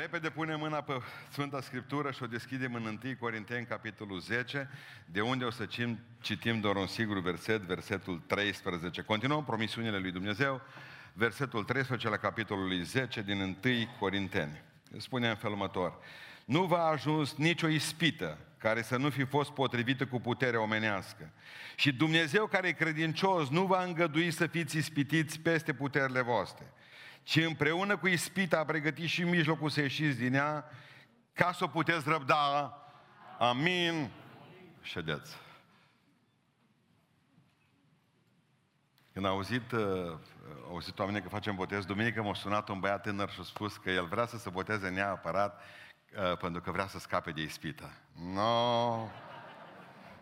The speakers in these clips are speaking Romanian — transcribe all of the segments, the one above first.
Repede punem mâna pe Sfânta Scriptură și o deschidem în 1 Corinteni, capitolul 10, de unde o să citim, citim doar un singur verset, versetul 13. Continuăm promisiunile lui Dumnezeu, versetul 13 la capitolul 10 din 1 Corinteni. Spune în felul următor. Nu v-a ajuns nicio ispită care să nu fi fost potrivită cu puterea omenească. Și Dumnezeu care e credincios nu va îngădui să fiți ispitiți peste puterile voastre ci împreună cu ispita a pregătit și mijlocul să ieșiți din ea ca să o puteți răbda. Amin. Ședeți. Când am auzit, uh, auzit oamenii că facem botez, duminică m-a sunat un băiat tânăr și a spus că el vrea să se boteze neapărat uh, pentru că vrea să scape de ispită. No,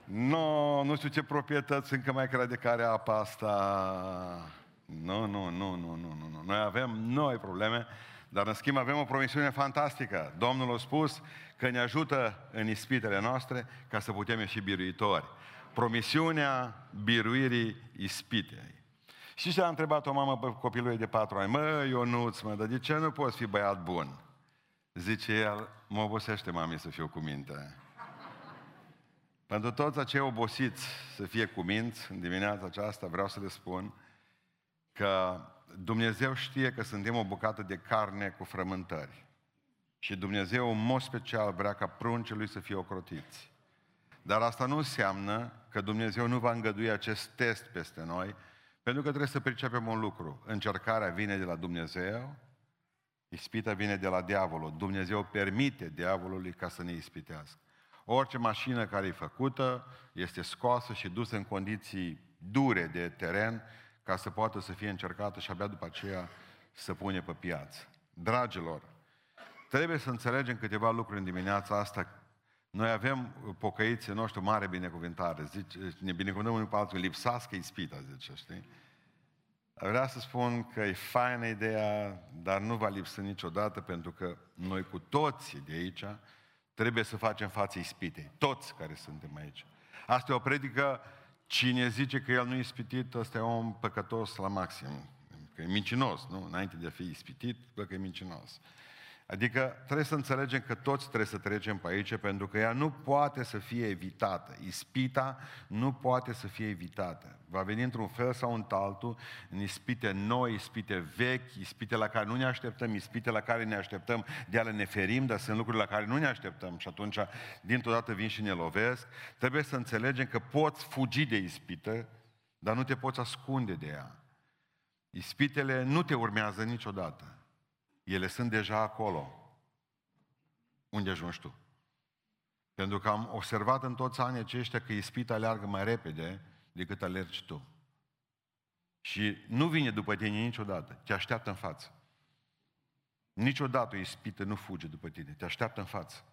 no, nu știu ce proprietăți încă mai crede că are apa asta. Nu, nu, nu, nu, nu, nu, nu. Noi avem noi probleme, dar în schimb avem o promisiune fantastică. Domnul a spus că ne ajută în ispitele noastre ca să putem ieși biruitori. Promisiunea biruirii ispitei. Și ce a întrebat o mamă pe copilul ei de patru ani? Mă, Ionuț, mă, dar de ce nu poți fi băiat bun? Zice el, mă obosește mami să fiu cu minte. Pentru toți acei obosiți să fie cu minți în dimineața aceasta, vreau să le spun că Dumnezeu știe că suntem o bucată de carne cu frământări. Și Dumnezeu în mod special vrea ca pruncii lui să fie ocrotiți. Dar asta nu înseamnă că Dumnezeu nu va îngădui acest test peste noi, pentru că trebuie să pricepem un lucru. Încercarea vine de la Dumnezeu, ispita vine de la diavolul. Dumnezeu permite diavolului ca să ne ispitească. Orice mașină care e făcută este scoasă și dusă în condiții dure de teren ca să poată să fie încercată și abia după aceea să pune pe piață. Dragilor, trebuie să înțelegem câteva lucruri în dimineața asta. Noi avem pocăiții noștri mare binecuvântare. Zice, ne binecuvântăm unul pe altul, lipsască ispita, zice, știi? Vreau să spun că e faină ideea, dar nu va lipsi niciodată, pentru că noi cu toții de aici trebuie să facem față ispitei. Toți care suntem aici. Asta e o predică Cine zice că el nu e ispitit, ăsta e om păcătos la maxim. Că e mincinos, nu? Înainte de a fi ispitit, bă, că e mincinos. Adică trebuie să înțelegem că toți trebuie să trecem pe aici, pentru că ea nu poate să fie evitată. Ispita nu poate să fie evitată. Va veni într-un fel sau în altul, în ispite noi, ispite vechi, ispite la care nu ne așteptăm, ispite la care ne așteptăm, de ale ne ferim, dar sunt lucruri la care nu ne așteptăm și atunci, dintr-o dată vin și ne lovesc. Trebuie să înțelegem că poți fugi de ispită, dar nu te poți ascunde de ea. Ispitele nu te urmează niciodată. Ele sunt deja acolo. Unde ajungi tu? Pentru că am observat în toți anii aceștia că ispita aleargă mai repede decât alergi tu. Și nu vine după tine niciodată, te așteaptă în față. Niciodată o ispită nu fuge după tine, te așteaptă în față.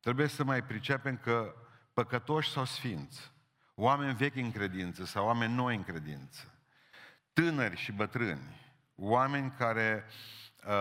Trebuie să mai pricepem că păcătoși sau sfinți, oameni vechi în credință sau oameni noi în credință, tânări și bătrâni, oameni care uh,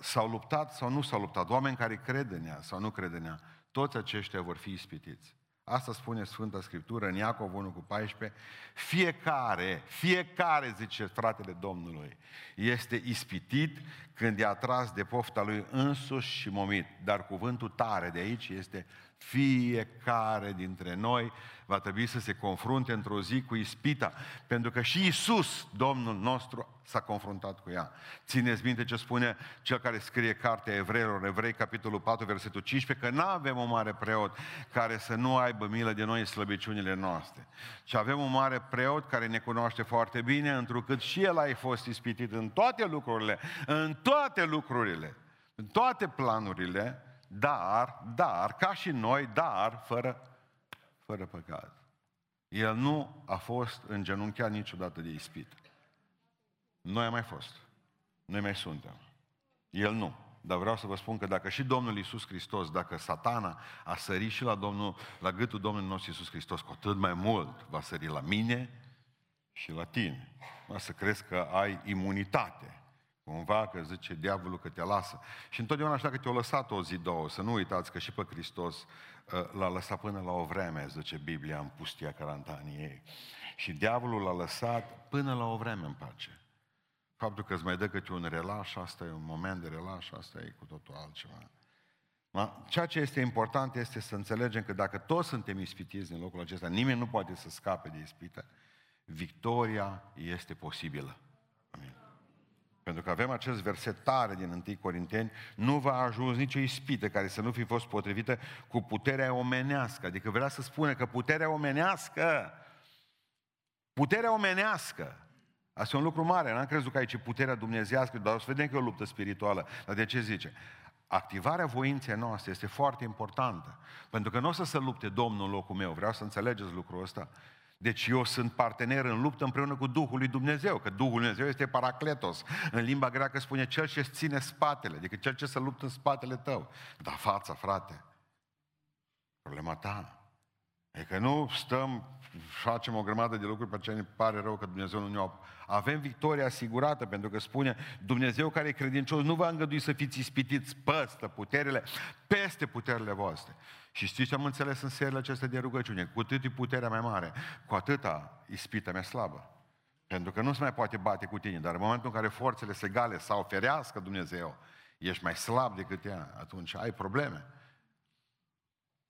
s-au luptat sau nu s-au luptat, oameni care cred în ea sau nu cred în ea, toți aceștia vor fi ispitiți. Asta spune Sfânta Scriptură în Iacov 1 cu 14. Fiecare, fiecare, zice fratele Domnului, este ispitit când e atras de pofta lui însuși și momit. Dar cuvântul tare de aici este fiecare dintre noi va trebui să se confrunte într-o zi cu ispita, pentru că și Isus, Domnul nostru, s-a confruntat cu ea. Țineți minte ce spune cel care scrie cartea Evreilor, Evrei, capitolul 4, versetul 15, că nu avem un mare preot care să nu aibă milă de noi în slăbiciunile noastre. Și avem un mare preot care ne cunoaște foarte bine, întrucât și el a fost ispitit în toate lucrurile, în toate lucrurile, în toate planurile, dar, dar, ca și noi, dar, fără, fără păcat. El nu a fost îngenunchiat niciodată de ispit. Noi am mai fost. Noi mai suntem. El nu. Dar vreau să vă spun că dacă și Domnul Iisus Hristos, dacă satana a sărit și la, Domnul, la gâtul Domnului nostru Iisus Hristos, cu atât mai mult va sări la mine și la tine. Va să crezi că ai imunitate. Cumva că zice diavolul că te lasă. Și întotdeauna așa că te-a lăsat o zi, două. Să nu uitați că și pe Hristos uh, l-a lăsat până la o vreme, zice Biblia, în pustia Carantaniei. Și diavolul l-a lăsat până la o vreme în pace. Faptul că îți mai dă câte un relaș, asta e un moment de relaș, asta e cu totul altceva. Da? Ceea ce este important este să înțelegem că dacă toți suntem ispitiți în locul acesta, nimeni nu poate să scape de ispită, victoria este posibilă. Amin. Pentru că avem acest verset tare din 1 Corinteni, nu va ajuns nicio ispită care să nu fi fost potrivită cu puterea omenească. Adică vrea să spune că puterea omenească, puterea omenească, Asta e un lucru mare, n-am crezut că aici e puterea dumnezească, dar o să vedem că e o luptă spirituală. Dar de ce zice? Activarea voinței noastre este foarte importantă. Pentru că nu o să se lupte Domnul în locul meu, vreau să înțelegeți lucrul ăsta. Deci eu sunt partener în luptă împreună cu Duhul lui Dumnezeu, că Duhul lui Dumnezeu este paracletos. În limba greacă spune cel ce ține spatele, adică cel ce se luptă în spatele tău. Da, fața, frate. Problema ta. E că nu stăm, facem o grămadă de lucruri pe ce ne pare rău că Dumnezeu nu ne-a... Avem victoria asigurată, pentru că spune Dumnezeu care e credincios nu va îngădui să fiți ispitiți păstă puterile, peste puterile voastre. Și știți ce am înțeles în seriile acestea de rugăciune? Cu atât e puterea mai mare, cu atâta ispita mea slabă. Pentru că nu se mai poate bate cu tine, dar în momentul în care forțele se gale sau ferească Dumnezeu, ești mai slab decât ea, atunci ai probleme.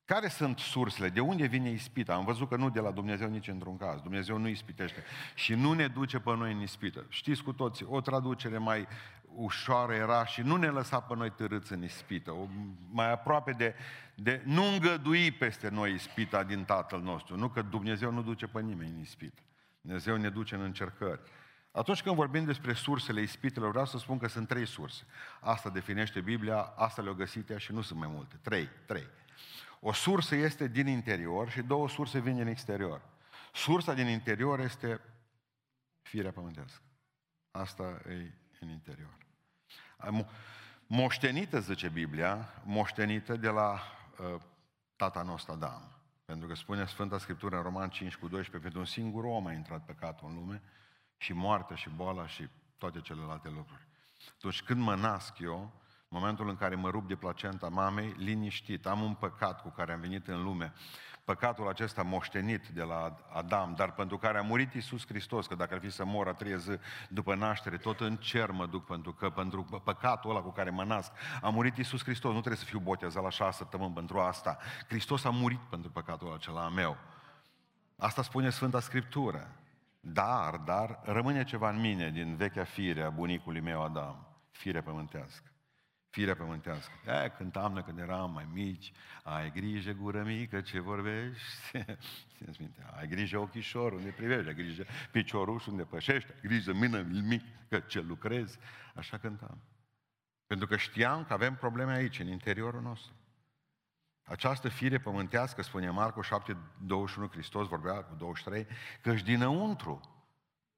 Care sunt sursele? De unde vine ispita? Am văzut că nu de la Dumnezeu nici într-un caz. Dumnezeu nu ispitește. Și nu ne duce pe noi în ispită. Știți cu toți, o traducere mai ușoară era și nu ne lăsa pe noi târâți în ispită. O, mai aproape de, de nu îngădui peste noi ispita din Tatăl nostru. Nu că Dumnezeu nu duce pe nimeni în ispită. Dumnezeu ne duce în încercări. Atunci când vorbim despre sursele ispitelor, vreau să spun că sunt trei surse. Asta definește Biblia, asta le-o găsit și nu sunt mai multe. Trei, trei. O sursă este din interior și două surse vin din exterior. Sursa din interior este firea pământească. Asta e în interior. Moștenită, zice Biblia, moștenită de la uh, tata nostru Adam. Pentru că spune Sfânta Scriptură în Roman 5 cu 12, pentru un singur om a intrat păcatul în lume și moartea și boala și toate celelalte lucruri. Atunci când mă nasc eu, momentul în care mă rup de placenta mamei, liniștit, am un păcat cu care am venit în lume, păcatul acesta moștenit de la Adam, dar pentru care a murit Iisus Hristos, că dacă ar fi să mor a treia zi după naștere, tot în cer mă duc pentru că pentru păcatul ăla cu care mă nasc, a murit Iisus Hristos, nu trebuie să fiu botezat la șase săptămâni pentru asta. Hristos a murit pentru păcatul acela meu. Asta spune Sfânta Scriptură. Dar, dar, rămâne ceva în mine din vechea fire a bunicului meu Adam, fire pământească firea pământească. E, cântam când eram mai mici, ai grijă gură mică ce vorbești, țineți minte, ai grijă ochișor unde privești, ai grijă picioruș unde pășești, ai grijă mână mică ce lucrezi, așa cântam. Pentru că știam că avem probleme aici, în interiorul nostru. Această fire pământească, spune Marco 7, 21, Hristos vorbea cu 23, că și dinăuntru,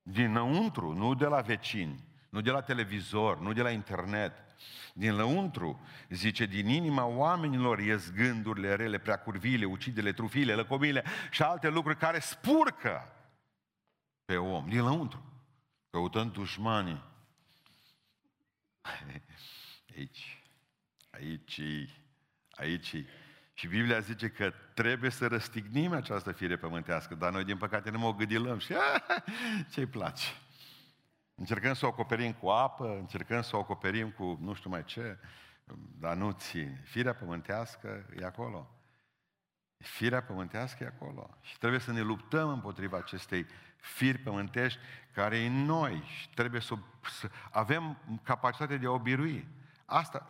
dinăuntru, nu de la vecini, nu de la televizor, nu de la internet, din lăuntru, zice, din inima oamenilor ies gândurile rele, preacurvile, ucidele, trufile, lăcomile și alte lucruri care spurcă pe om, din lăuntru, căutând dușmanii. Aici, aici, aici. Și Biblia zice că trebuie să răstignim această fire pământească, dar noi, din păcate, nu mă gâdilăm și ce-i place. Încercăm să o acoperim cu apă, încercăm să o acoperim cu nu știu mai ce, dar nu ține. Firea pământească e acolo. Firea pământească e acolo. Și trebuie să ne luptăm împotriva acestei firi pământești care e în noi și trebuie să, să avem capacitatea de a o birui. Asta,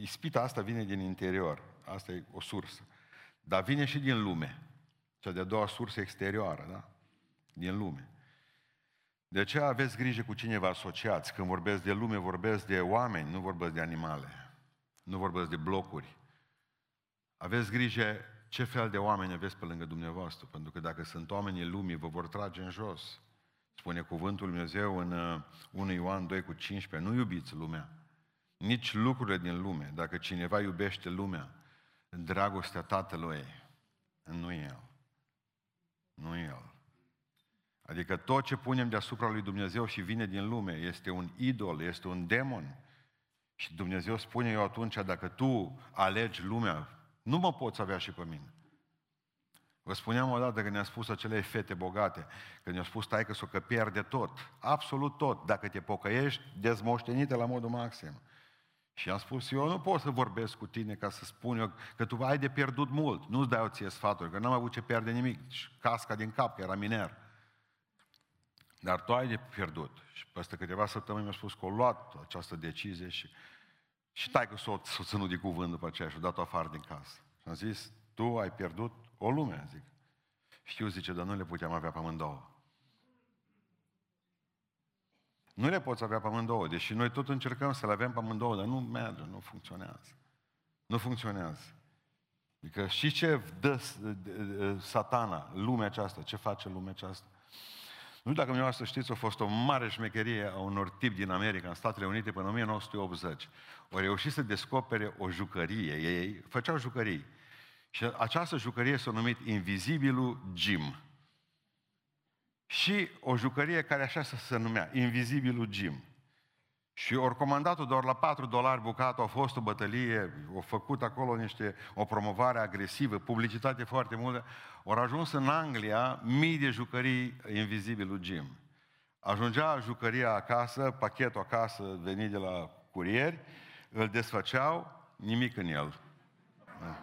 ispita asta vine din interior. Asta e o sursă. Dar vine și din lume. Cea de-a doua sursă exterioară, da? Din lume. De aceea aveți grijă cu cine vă asociați. Când vorbesc de lume, vorbesc de oameni, nu vorbesc de animale. Nu vorbesc de blocuri. Aveți grijă ce fel de oameni aveți pe lângă dumneavoastră, pentru că dacă sunt oamenii lumii, vă vor trage în jos. Spune cuvântul Lui Dumnezeu în 1 uh, Ioan 2 cu 15, nu iubiți lumea, nici lucrurile din lume. Dacă cineva iubește lumea, dragostea Tatălui, nu e El. Nu e El. Adică tot ce punem deasupra lui Dumnezeu și vine din lume este un idol, este un demon. Și Dumnezeu spune eu atunci, dacă tu alegi lumea, nu mă poți avea și pe mine. Vă spuneam odată că ne-a spus acele fete bogate, că ne-a spus taică că pierde tot, absolut tot. Dacă te pocăiești, dezmoștenite la modul maxim. Și am spus, eu nu pot să vorbesc cu tine ca să spun eu că tu ai de pierdut mult. Nu-ți dau ție sfaturi, că n-am avut ce pierde nimic. Și casca din cap, că era miner. Dar tu ai de pierdut. Și peste câteva săptămâni mi-a spus că au luat această decizie și, și tai că s-o, s-o ținut de cuvânt după aceea și a dat-o afară din casă. Și am zis, tu ai pierdut o lume, zic. Știu, zice, dar nu le puteam avea pe amândouă. Nu le poți avea pe amândouă, deși noi tot încercăm să le avem pe amândouă, dar nu merge, nu funcționează. Nu funcționează. Adică și ce dă satana, lumea aceasta, ce face lumea aceasta? Nu știu dacă dumneavoastră știți, a fost o mare șmecherie a unor tip din America, în Statele Unite, până în 1980. Au reușit să descopere o jucărie. Ei făceau jucării. Și această jucărie s-a numit Invizibilul Jim. Și o jucărie care așa se numea, Invizibilul Jim. Și ori comandatul doar la 4 dolari bucată a fost o bătălie, au făcut acolo niște, o promovare agresivă, publicitate foarte multă, au ajuns în Anglia mii de jucării Invizibilul Jim. Ajungea jucăria acasă, pachetul acasă venit de la curieri, îl desfăceau, nimic în el. Da.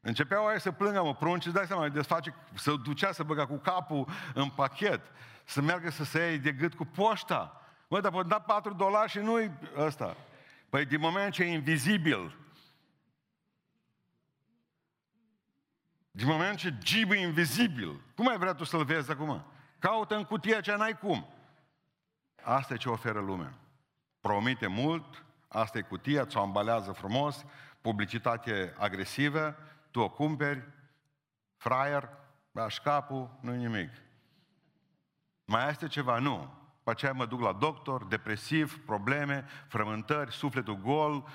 Începeau aia să plângă, mă, prunci, îți dai seama, desface, să ducea să băga cu capul în pachet, să meargă să se iei de gât cu poșta. Mă, dar pot da 4 dolari și nu-i ăsta. Păi din moment ce e invizibil, din moment ce gib e invizibil, cum ai vrea tu să-l vezi acum? Caută în cutia ce n-ai cum. Asta e ce oferă lumea. Promite mult, asta e cutia, ți-o ambalează frumos, publicitate agresivă, tu o cumperi, fraier, lași capul, nu nimic. Mai este ceva? Nu. Pe aceea mă duc la doctor, depresiv, probleme, frământări, sufletul gol,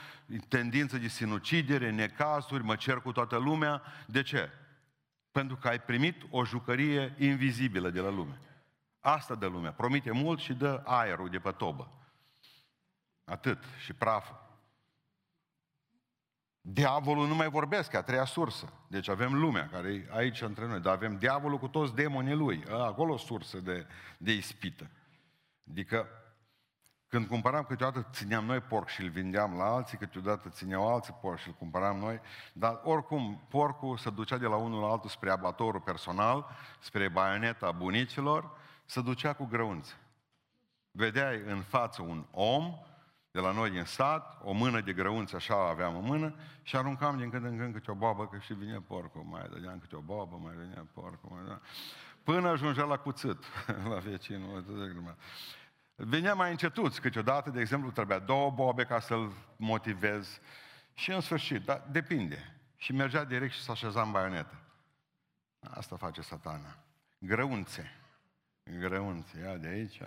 tendință de sinucidere, necazuri, mă cer cu toată lumea. De ce? Pentru că ai primit o jucărie invizibilă de la lume. Asta dă lumea. Promite mult și dă aerul de pe tobă. Atât. Și praful. Diavolul nu mai vorbesc, a treia sursă. Deci avem lumea care e aici între noi, dar avem diavolul cu toți demonii lui. Acolo o sursă de, de ispită. Adică când cumpăram câteodată, țineam noi porc și îl vindeam la alții, câteodată țineau alții porc și îl cumpăram noi, dar oricum porcul se ducea de la unul la altul spre abatorul personal, spre baioneta bunicilor, se ducea cu grăunțe. Vedeai în față un om de la noi din sat, o mână de grăunță așa aveam în mână și aruncam din când în când câte o babă, că și vine porcul, mai dădeam câte o babă, mai venea porcul, mai dădeam. Până ajungea la cuțit, la vecinul. Venea mai încetuți câteodată, de exemplu, trebuia două bobe ca să-l motivez și în sfârșit, dar depinde. Și mergea direct și s-a așeza în baionetă. Asta face satana. Grăunțe. Grăunțe. Ia de aici,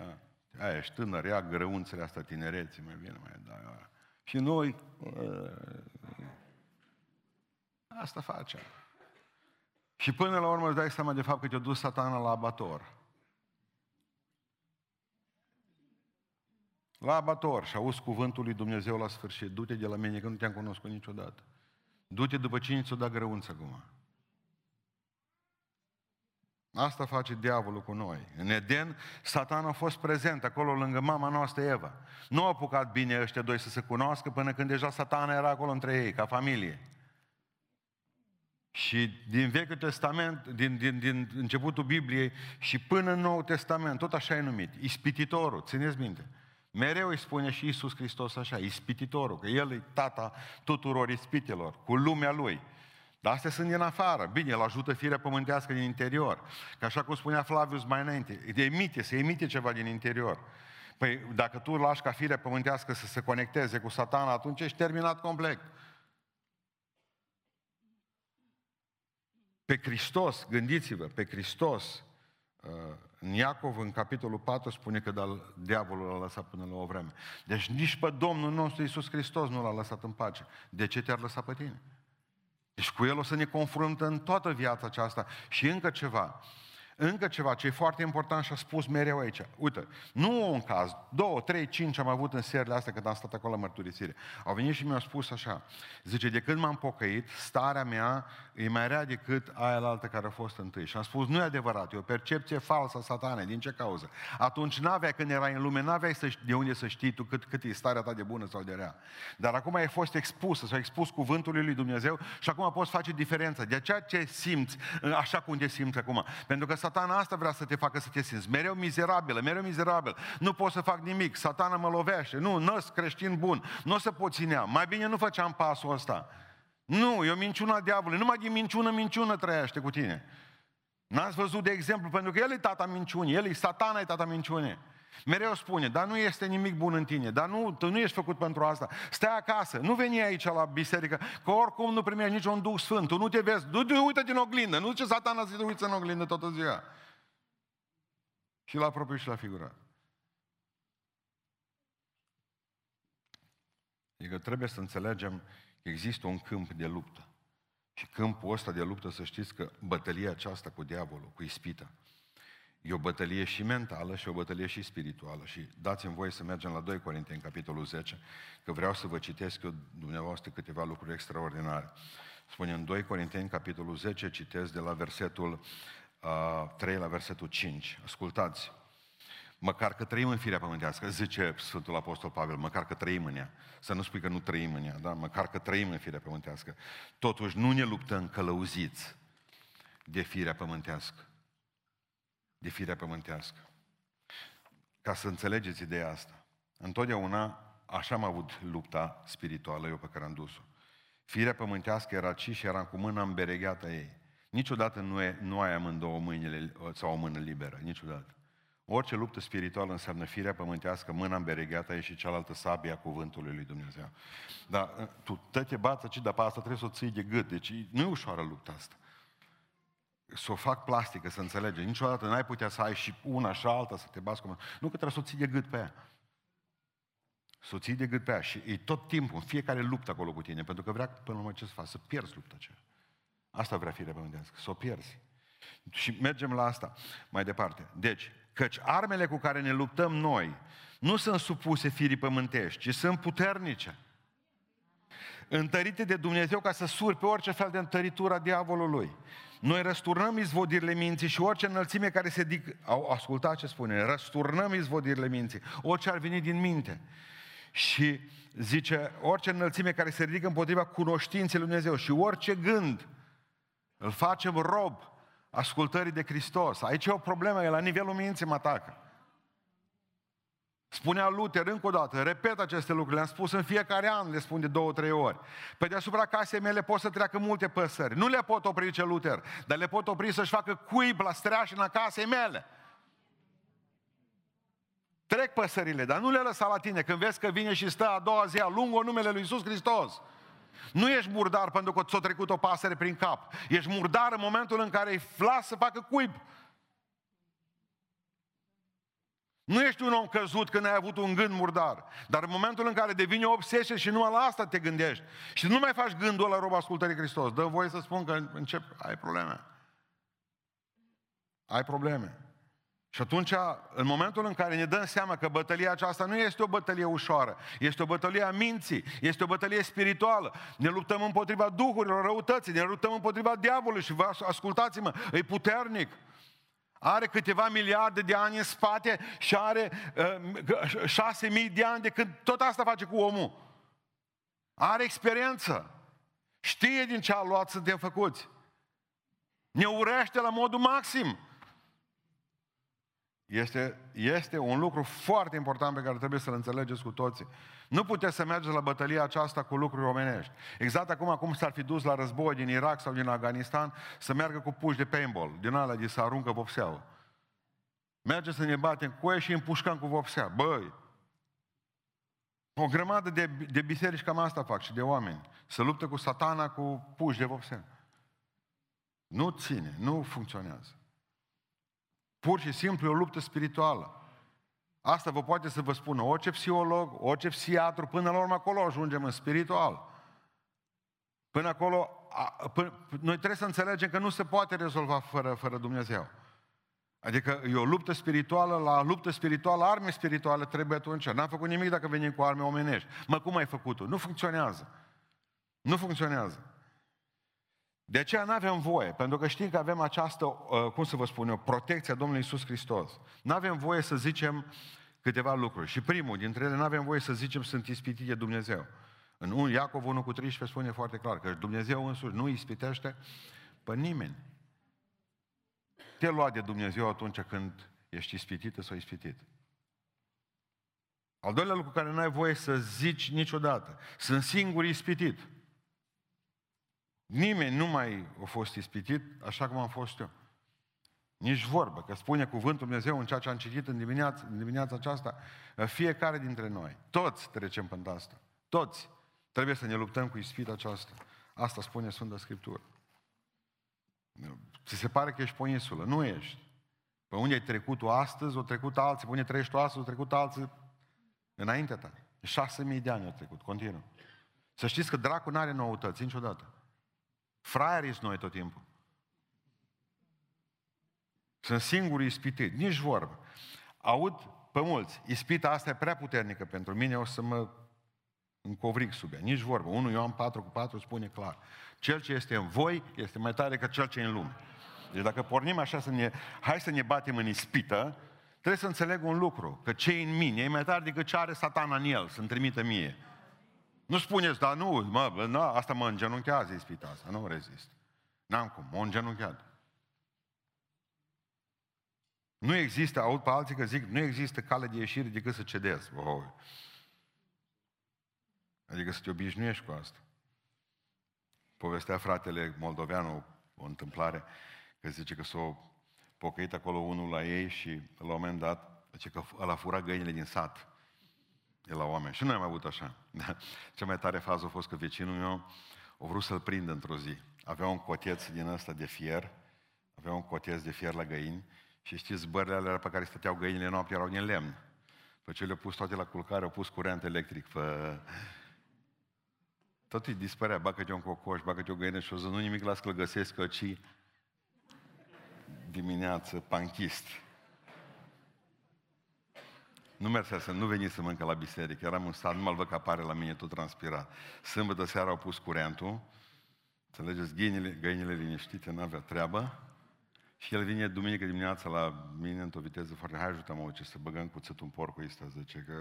Aia, ești tânăr, ia grăunțele astea tinereții, mai bine, mai da. Aia. Și noi, asta facem. Și până la urmă îți dai seama de fapt că te-a dus satana la abator. La abator și auzi cuvântul lui Dumnezeu la sfârșit. Du-te de la mine că nu te-am cunoscut niciodată. Du-te după cine ți-o da grăunță acum. Asta face diavolul cu noi. În Eden, satan a fost prezent acolo lângă mama noastră Eva. Nu au apucat bine ăștia doi să se cunoască până când deja satana era acolo între ei, ca familie. Și din Vechiul Testament, din, din, din începutul Bibliei și până în Noul Testament, tot așa e numit, ispititorul, țineți minte. Mereu îi spune și Iisus Hristos așa, ispititorul, că El e tata tuturor ispitelor, cu lumea Lui. Dar astea sunt din afară. Bine, el ajută firea pământească din interior. Că așa cum spunea Flavius mai înainte, emite, se emite ceva din interior. Păi dacă tu lași ca firea pământească să se conecteze cu satana, atunci ești terminat complet. Pe Hristos, gândiți-vă, pe Hristos, uh, în Iacov, în capitolul 4, spune că diavolul l-a lăsat până la o vreme. Deci nici pe Domnul nostru Iisus Hristos nu l-a lăsat în pace. De ce te-ar lăsa pe tine? Deci cu El o să ne confruntăm toată viața aceasta. Și încă ceva. Încă ceva ce e foarte important și a spus mereu aici. Uite, nu un caz, două, trei, cinci am avut în serile astea când am stat acolo la mărturisire. Au venit și mi-au spus așa, zice, de când m-am pocăit, starea mea e mai rea decât aia la altă care a fost întâi. Și am spus, nu e adevărat, e o percepție falsă a satanei. Din ce cauză? Atunci n-avea, când erai în lume, n-aveai să, de unde să știi tu cât, cât e starea ta de bună sau de rea. Dar acum ai fost expusă, sau expus cuvântul lui Dumnezeu și acum poți face diferența. De aceea ce simți, așa cum te simți acum. Pentru că satana asta vrea să te facă să te simți. Mereu mizerabilă, mereu mizerabil. Nu pot să fac nimic, satana mă lovește. Nu, nu creștin bun, nu o să pot ținea. Mai bine nu făceam pasul ăsta. Nu, e o minciună a diavolului. Numai din minciună, minciună trăiește cu tine. N-ați văzut, de exemplu, pentru că el e tata minciunii, el e satana, e tata minciunii. Mereu spune, dar nu este nimic bun în tine, dar nu, tu nu ești făcut pentru asta. Stai acasă, nu veni aici la biserică, că oricum nu primești niciun Duh Sfânt, tu nu te vezi, du te uită din oglindă, nu zice satana să te uiți în oglindă toată ziua. Și la propriu și la figurat. Adică trebuie să înțelegem că există un câmp de luptă. Și câmpul ăsta de luptă, să știți că bătălia aceasta cu diavolul, cu ispita, e o bătălie și mentală și o bătălie și spirituală. Și dați-mi voie să mergem la 2 Corinteni, capitolul 10, că vreau să vă citesc eu dumneavoastră câteva lucruri extraordinare. Spune în 2 Corinteni, capitolul 10, citesc de la versetul uh, 3 la versetul 5. Ascultați, Măcar că trăim în firea pământească, zice Sfântul Apostol Pavel, măcar că trăim în ea. Să nu spui că nu trăim în ea, da? Măcar că trăim în firea pământească. Totuși nu ne luptăm călăuziți de firea pământească. De firea pământească. Ca să înțelegeți ideea asta. Întotdeauna așa am avut lupta spirituală eu pe care am dus-o. Firea pământească era ci și eram cu mâna îmberegheată ei. Niciodată nu, e, nu ai amândouă mâinile sau o mână liberă, niciodată. Orice luptă spirituală înseamnă firea pământească, mâna îmberegheată și cealaltă sabia cuvântului lui Dumnezeu. Dar ă, tu te te bați ci dar pe asta trebuie să o ții de gât. Deci nu e ușoară lupta asta. Să o fac plastică, să înțelege. Niciodată n-ai putea să ai și una și alta să te bați cu Nu că trebuie să o ții de gât pe ea. Să o ții de gât pe ea. Și e tot timpul, în fiecare luptă acolo cu tine. Pentru că vrea până la urmă ce să faci? Să pierzi lupta aceea. Asta vrea firea pământească, să o pierzi. Și mergem la asta mai departe. Deci, Căci armele cu care ne luptăm noi nu sunt supuse firii pământești, ci sunt puternice. Întărite de Dumnezeu ca să sur pe orice fel de întăritură a diavolului. Noi răsturnăm izvodirile minții și orice înălțime care se dic... Au ascultat ce spune, răsturnăm izvodirile minții, orice ar veni din minte. Și zice, orice înălțime care se ridică împotriva cunoștinței lui Dumnezeu și orice gând îl facem rob ascultării de Hristos. Aici e o problemă, e la nivelul minții mă atacă. Spunea Luther încă o dată, repet aceste lucruri, le-am spus în fiecare an, le spun de două, trei ori. Pe deasupra casei mele pot să treacă multe păsări. Nu le pot opri, ce Luther, dar le pot opri să-și facă cuib la streașina casei mele. Trec păsările, dar nu le lăsa la tine. Când vezi că vine și stă a doua zi, lungă numele lui Iisus Hristos. Nu ești murdar pentru că ți-a trecut o pasăre prin cap. Ești murdar în momentul în care îi lasă să facă cuib. Nu ești un om căzut când ai avut un gând murdar, dar în momentul în care devine o obsesie și numai la asta te gândești și nu mai faci gândul la rob ascultării Hristos, dă voie să spun că încep, ai probleme. Ai probleme. Și atunci, în momentul în care ne dăm seama că bătălia aceasta nu este o bătălie ușoară, este o bătălie a minții, este o bătălie spirituală, ne luptăm împotriva duhurilor răutății, ne luptăm împotriva diavolului și vă ascultați-mă, e puternic. Are câteva miliarde de ani în spate și are uh, șase mii de ani de când tot asta face cu omul. Are experiență. Știe din ce a luat suntem făcuți. Ne urește la modul maxim. Este, este un lucru foarte important pe care trebuie să-l înțelegeți cu toții. Nu puteți să mergeți la bătălia aceasta cu lucruri omenești. Exact acum cum s-ar fi dus la război din Irak sau din Afganistan, să meargă cu puși de paintball, din alea de să aruncă vopseaua. Merge să ne batem cu ei și împușcăm cu vopsea. Băi, o grămadă de, de biserici cam asta fac și de oameni. Să luptă cu satana cu puși de vopsea. Nu ține, nu funcționează. Pur și simplu e o luptă spirituală. Asta vă poate să vă spună orice psiholog, orice psiatru, până la urmă acolo ajungem în spiritual. Până acolo, a, până, noi trebuie să înțelegem că nu se poate rezolva fără, fără Dumnezeu. Adică e o luptă spirituală, la luptă spirituală, arme spirituale trebuie atunci. N-am făcut nimic dacă venim cu arme omenești. Mă, cum ai făcut-o? Nu funcționează. Nu funcționează. De aceea nu avem voie, pentru că știm că avem această, uh, cum să vă spun eu, protecția Domnului Isus Hristos. Nu avem voie să zicem câteva lucruri. Și primul dintre ele, nu avem voie să zicem sunt ispitit de Dumnezeu. În 1 Iacov 1 cu 13 spune foarte clar că Dumnezeu însuși nu ispitește pe nimeni. Te lua de Dumnezeu atunci când ești ispitită sau ispitit. Al doilea lucru care nu ai voie să zici niciodată. Sunt singur ispitit. Nimeni nu mai a fost ispitit așa cum am fost eu. Nici vorbă, că spune cuvântul Dumnezeu în ceea ce am citit în dimineața, în dimineața aceasta, fiecare dintre noi, toți trecem pe asta. Toți trebuie să ne luptăm cu ispita aceasta. Asta spune Sfânta Scriptură. Ți se pare că ești pe o insulă. Nu ești. Pe unde ai trecut tu astăzi, o trecut alții, pe unde trăiești tu astăzi, o trecut alții înaintea ta. Șase mii de ani au trecut, continuă. Să știți că dracul nu are noutăți niciodată. Fraierii noi tot timpul. Sunt singuri ispitit, nici vorbă. Aud pe mulți, ispita asta e prea puternică pentru mine, o să mă încovric sub ea, nici vorbă. Unul Ioan 4 cu 4 spune clar. Cel ce este în voi este mai tare ca cel ce e în lume. Deci dacă pornim așa să ne, hai să ne batem în ispită, trebuie să înțeleg un lucru, că ce e în mine e mai tare decât ce are satana în el, să-mi trimite mie. Nu spuneți, dar nu, mă, na, asta mă îngenunchează ispita asta, nu rezist. N-am cum, mă îngenuncheat. Nu există, aud pe alții că zic, nu există cale de ieșire decât să cedezi. Oh. Adică să te obișnuiești cu asta. Povestea fratele moldoveanu o întâmplare, că zice că s-a pocăit acolo unul la ei și la un moment dat, zice că ăla fura găinile din sat de la oameni. Și noi am avut așa. Da. Cea mai tare fază a fost că vecinul meu a vrut să-l prindă într-o zi. Avea un coteț din ăsta de fier, avea un coteț de fier la găini și știți, bările alea pe care stăteau găinile noapte erau din lemn. Pe ce le-au pus toate la culcare, au pus curent electric pe... Tot îi dispărea, bagă-te un cocoș, bagă-te o găină și o zi, nu nimic, las că găsesc, că ci dimineață, panchist. Nu mergea să nu veni să mâncă la biserică, eram în stat, nu mă văd că apare la mine tot transpirat. Sâmbătă seara au pus curentul, înțelegeți, găinile, găinile liniștite, n-avea treabă, și el vine duminică dimineața la mine într-o viteză foarte... Hai ajută-mă, ce să băgăm cuțetul în porcul ăsta, zice că...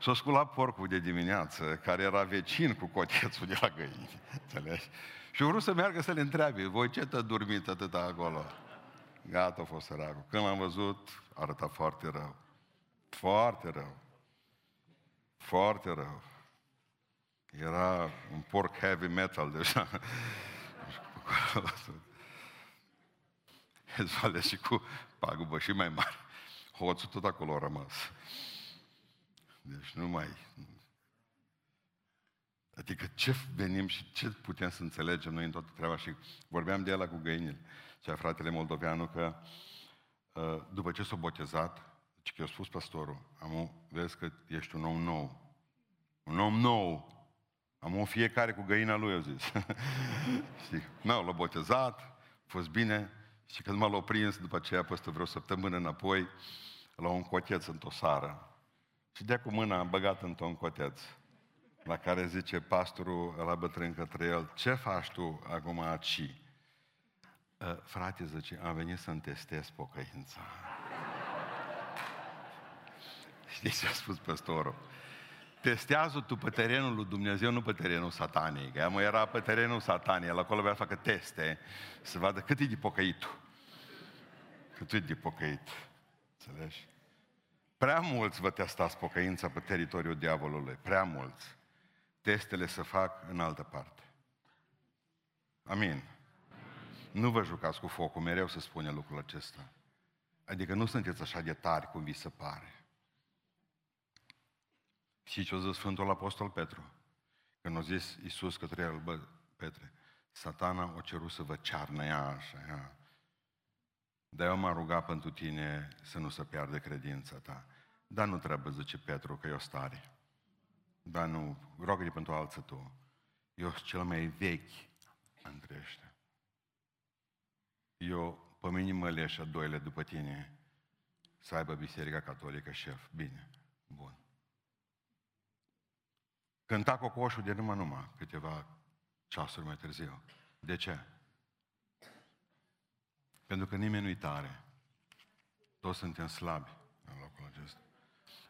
S-a sculat porcul de dimineață, care era vecin cu cotețul de la găini, înțelegi? Și vreau să meargă să le întreabe, voi ce te dormit atâta acolo? Gata, a fost săracul. Când l-am văzut, arăta foarte rău. Foarte rău. Foarte rău. Era un porc heavy metal deja. Zvale și cu pagubă și mai mare. Hoțul tot acolo a rămas. Deci nu mai... Adică ce venim și ce putem să înțelegem noi în toată treaba și vorbeam de el cu găinile. Cea fratele moldoveanu că ă, după ce s-a botezat, deci că i-a spus pastorul, am, vezi că ești un om nou. Un om nou. Am o fiecare cu găina lui, eu zis. Știi? Nu, l-a botezat, a fost bine, și când m-a prins după aceea, peste vreo săptămână înapoi, la un coteț într-o sară. Și de cu mâna am băgat într-un coteț. La care zice pastorul la bătrân către el, ce faci tu acum aici? Ă, frate, zice, am venit să-mi testez pocăința. Știți ce a spus păstorul? Testează tu pe terenul lui Dumnezeu, nu pe terenul satanic. Ea mă era pe terenul satanic, el acolo vrea să facă teste, să vadă cât e de pocăit Cât e de pocăit. Înțelegi? Prea mulți vă testați pocăința pe teritoriul diavolului. Prea mulți. Testele să fac în altă parte. Amin. Nu vă jucați cu focul, mereu se spune lucrul acesta. Adică nu sunteți așa de tari cum vi se pare. Și ce a zis Sfântul Apostol Petru? Când a zis Iisus către el, bă, Petre, satana o cerut să vă cearnă ea așa, ea. Dar eu m-am rugat pentru tine să nu se piardă credința ta. Dar nu trebuie, zice Petru, că eu stare. Dar nu, rogă pentru alții tu. Eu sunt cel mai vechi între ăștia. Eu pe mine mă leșă doile după tine să aibă Biserica Catolică șef. Bine, bun. Cânta cocoșul de numai numai câteva ceasuri mai târziu. De ce? Pentru că nimeni nu-i tare. Toți suntem slabi în locul acesta.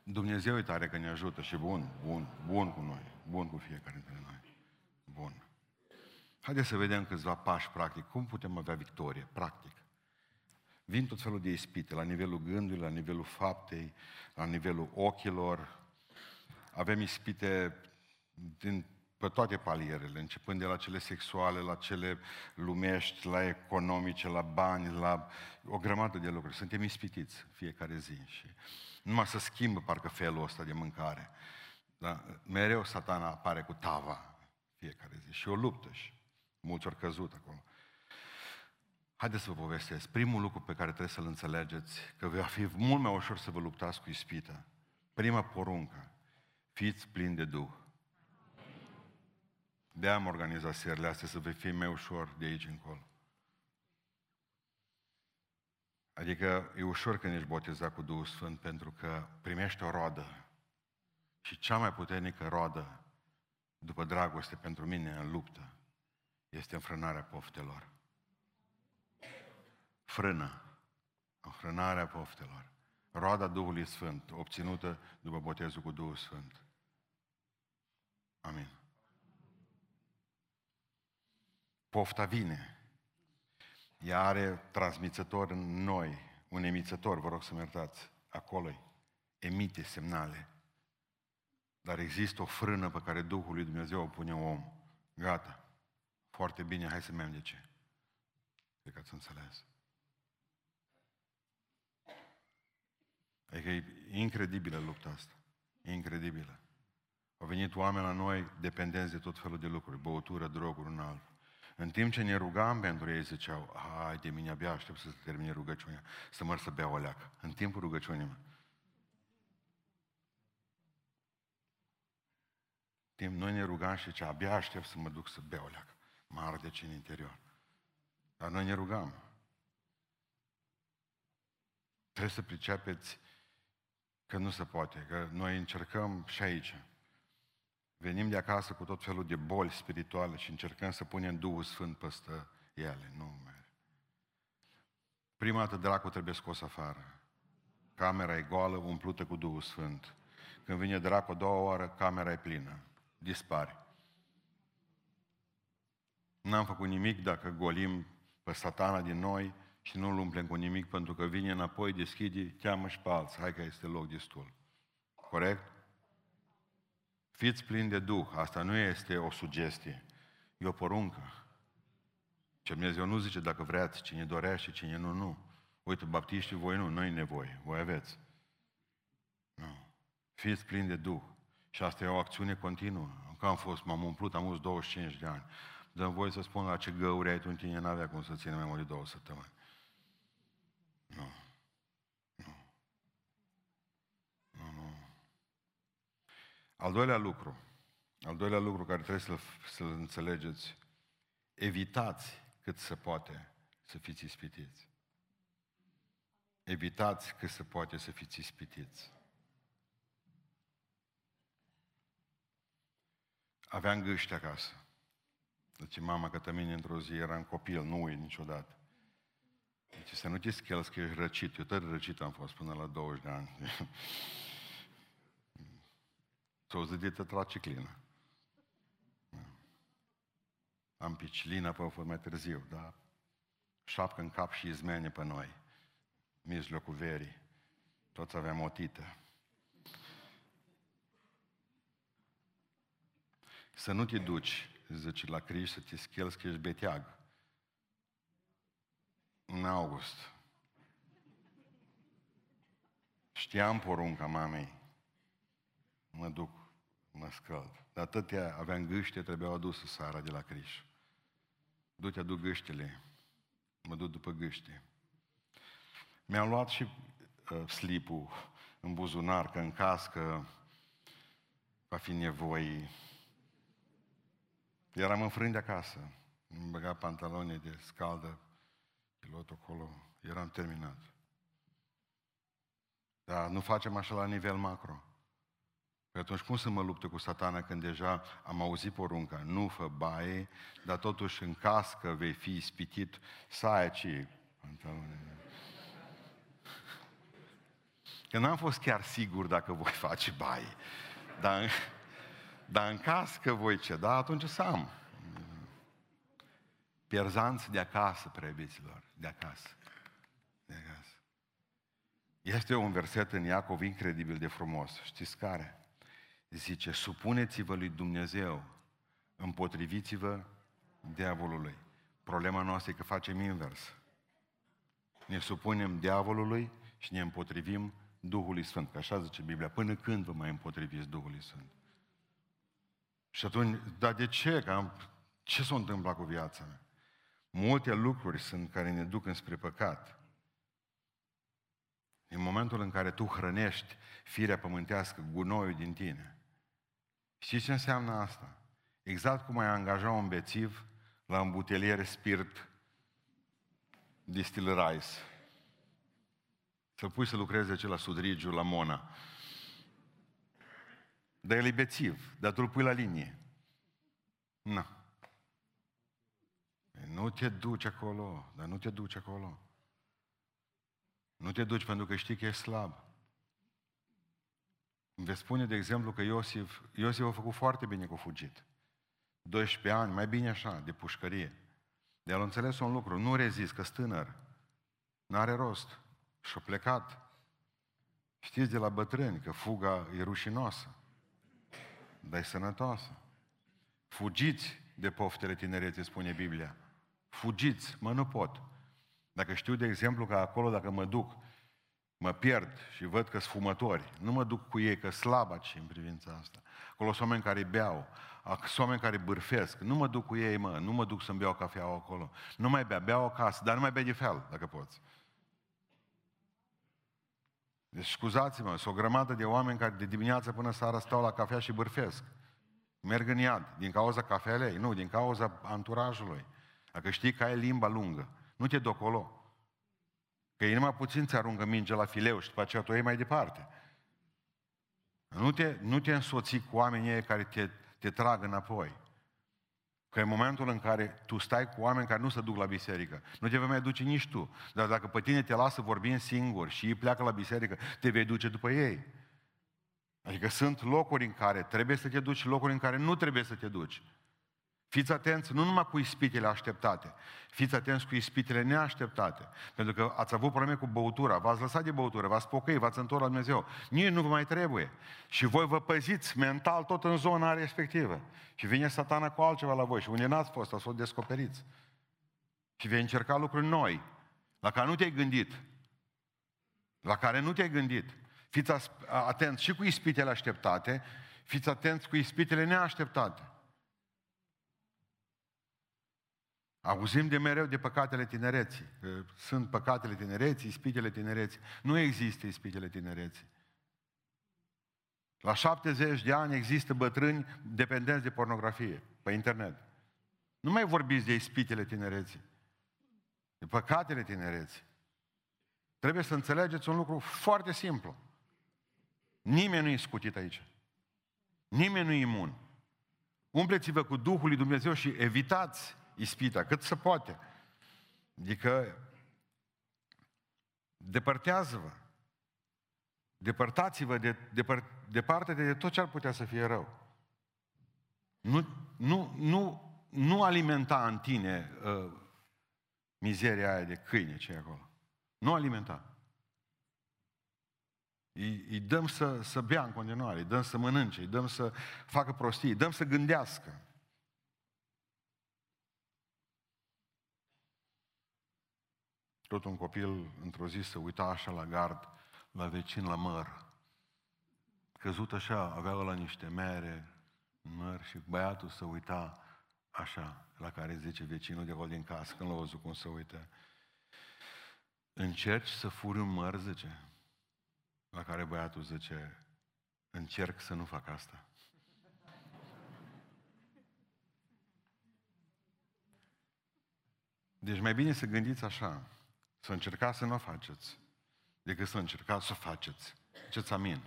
Dumnezeu e tare că ne ajută și bun, bun, bun cu noi, bun cu fiecare dintre noi. Bun. Haideți să vedem câțiva pași practic. Cum putem avea victorie? Practic. Vin tot felul de ispite, la nivelul gândului, la nivelul faptei, la nivelul ochilor. Avem ispite din, pe toate palierele, începând de la cele sexuale, la cele lumești, la economice, la bani, la o grămadă de lucruri. Suntem ispitiți fiecare zi și numai să schimbă parcă felul ăsta de mâncare. Da? Mereu satana apare cu tava fiecare zi și o luptă și mulți ori căzut acolo. Haideți să vă povestesc. Primul lucru pe care trebuie să-l înțelegeți, că va fi mult mai ușor să vă luptați cu ispita. Prima poruncă, fiți plini de Duh. De am organizat serile astea să vă fie mai ușor de aici încolo. Adică e ușor când ești botezat cu Duhul Sfânt pentru că primești o roadă. Și cea mai puternică roadă după dragoste pentru mine în luptă este înfrânarea poftelor. Frână. Înfrânarea poftelor. Roada Duhului Sfânt, obținută după botezul cu Duhul Sfânt. Amin. Pofta vine. Ea are transmițător în noi, un emițător, vă rog să-mi iertați, acolo emite semnale. Dar există o frână pe care Duhul lui Dumnezeu o pune om. Gata. Foarte bine, hai să mergem de ce. Cred că ați înțeles. Adică e incredibilă lupta asta. Incredibilă. Au venit oameni la noi dependenți de tot felul de lucruri, băutură, droguri, un alt. În timp ce ne rugam pentru ei, ziceau, hai de mine, abia aștept să se termine rugăciunea, să măr să bea o leacă. În timpul rugăciunii mă. Timp noi ne rugam și ce abia aștept să mă duc să bea o leacă. Mă arde ce în interior. Dar noi ne rugam. Trebuie să pricepeți că nu se poate, că noi încercăm și aici. Venim de acasă cu tot felul de boli spirituale și încercăm să punem Duhul Sfânt peste ele. Nu merge. Prima dată dracul trebuie scos afară. Camera e goală, umplută cu Duhul Sfânt. Când vine dracul a doua oară, camera e plină. Dispare. N-am făcut nimic dacă golim pe satana din noi și nu-l umplem cu nimic, pentru că vine înapoi, deschide, cheamă și pe alții. Hai că este loc destul. Corect? Fiți plini de Duh. Asta nu este o sugestie. E o poruncă. Ce Dumnezeu nu zice dacă vreați, cine dorește, cine nu, nu. Uite, baptiștii, voi nu, noi nevoie, voi aveți. Nu. Fiți plini de Duh. Și asta e o acțiune continuă. Că am fost, m-am umplut, am avut 25 de ani. Dăm voie să spun la ce găuri ai tu în tine, n-avea cum să țină mai mult de două săptămâni. Nu. Nu. Nu, nu. Al doilea lucru, al doilea lucru care trebuie să-l, să înțelegeți, evitați cât se poate să fiți ispitiți. Evitați cât se poate să fiți ispitiți. Aveam gâște acasă. Deci mama că mine într-o zi eram copil, nu uit niciodată. Deci să nu te schelzi că ești răcit. Eu tot răcit am fost până la 20 de ani. S-o zi de tetraciclină. Am picilină pe fost mai târziu, da? Șapcă în cap și izmene pe noi. Mijlocul verii. Toți aveam o tită. Să nu te duci, zice, la Cristi să te schelzi că ești beteag. În august. Știam porunca mamei. Mă duc, mă scăld. Dar atâtea aveam gâște, trebuiau adusă sara de la Criș. Du-te, aduc gâștele. Mă duc după gâște. Mi-am luat și uh, slipul în buzunar, că în cască va fi nevoie Eram înfrânt de acasă. Îmi băga pantaloni de scaldă Pilotul acolo, eram terminat. Dar nu facem așa la nivel macro. Păi atunci cum să mă luptă cu satana când deja am auzit porunca, nu fă baie, dar totuși în cască vei fi ispitit, să ai ce Că n-am fost chiar sigur dacă voi face baie. Dar, dar în cască voi ce? Da, atunci să am. Pierzanți de acasă, prebiților, de acasă. De acasă. Este un verset în Iacov incredibil de frumos. Știți care? Zice, supuneți-vă lui Dumnezeu, împotriviți-vă diavolului. Problema noastră e că facem invers. Ne supunem diavolului și ne împotrivim Duhului Sfânt, că așa zice Biblia, până când vă mai împotriviți Duhului Sfânt? Și atunci, dar de ce? Că am, ce s-a întâmplat cu viața mea? Multe lucruri sunt care ne duc înspre păcat. În momentul în care tu hrănești firea pământească, gunoiul din tine. Știți ce înseamnă asta? Exact cum ai angaja un bețiv la îmbuteliere spirit distill rice. Să-l pui să lucreze acela sudrigiu la Mona. Dar el e bețiv, dar tu îl pui la linie. Nu. Nu te duci acolo, dar nu te duci acolo. Nu te duci pentru că știi că ești slab. Îmi veți spune, de exemplu, că Iosif, Iosif a făcut foarte bine cu fugit. 12 ani, mai bine așa, de pușcărie. De el a înțeles un lucru, nu rezist, că tânăr. N-are rost. Și-a plecat. Știți de la bătrâni că fuga e rușinoasă, dar e sănătoasă. Fugiți de poftele tinereții, spune Biblia. Fugiți, mă, nu pot. Dacă știu, de exemplu, că acolo, dacă mă duc, mă pierd și văd că sunt fumători, nu mă duc cu ei, că slabaci în privința asta. Acolo sunt oameni care beau, sunt oameni care bârfesc, nu mă duc cu ei, mă, nu mă duc să-mi beau cafea acolo. Nu mai bea, beau acasă, dar nu mai bea de fel, dacă poți. Deci scuzați-mă, sunt o grămadă de oameni care de dimineață până seara stau la cafea și bârfesc. Merg în iad, din cauza cafelei, nu, din cauza anturajului. Dacă știi că ai limba lungă, nu te docolo. Că ei numai puțin ți aruncă minge la fileu și după aceea tu iei mai departe. Nu te, nu te însoți cu oamenii care te, te trag înapoi. Că în momentul în care tu stai cu oameni care nu se duc la biserică, nu te vei mai duce nici tu. Dar dacă pe tine te lasă vorbind singur și ei pleacă la biserică, te vei duce după ei. Adică sunt locuri în care trebuie să te duci, locuri în care nu trebuie să te duci. Fiți atenți nu numai cu ispitele așteptate, fiți atenți cu ispitele neașteptate. Pentru că ați avut probleme cu băutura, v-ați lăsat de băutură, v-ați pocăit, v-ați întors la Dumnezeu. Nici nu vă mai trebuie. Și voi vă păziți mental tot în zona respectivă. Și vine satana cu altceva la voi și unde n-ați fost, ați fost descoperiți. Și vei încerca lucruri noi, la care nu te-ai gândit. La care nu te-ai gândit. Fiți atenți și cu ispitele așteptate, fiți atenți cu ispitele neașteptate. Auzim de mereu de păcatele tinereții. Sunt păcatele tinereții, ispitele tinereții. Nu există ispitele tinereții. La 70 de ani există bătrâni dependenți de pornografie pe internet. Nu mai vorbiți de ispitele tinereții, de păcatele tinereții. Trebuie să înțelegeți un lucru foarte simplu. Nimeni nu e scutit aici. Nimeni nu e imun. Umpleți-vă cu Duhul lui Dumnezeu și evitați ispita, cât se poate. Adică, depărtează-vă. Depărtați-vă de, depăr, departe de tot ce ar putea să fie rău. Nu, nu, nu, nu alimenta în tine uh, mizeria aia de câine ce e acolo. Nu alimenta. Îi, îi dăm să, să bea în continuare, îi dăm să mănânce, îi dăm să facă prostii, îi dăm să gândească. Tot un copil, într-o zi, se uita așa la gard, la vecin, la măr. Căzut așa, avea la niște mere, măr, și băiatul se uita așa, la care zice vecinul de acolo din casă, când l-a văzut cum se uită. Încerci să furi un măr, zice. La care băiatul zice, încerc să nu fac asta. Deci mai bine să gândiți așa, să încercați să nu o faceți, decât să încercați să o faceți. Ce-ți amin?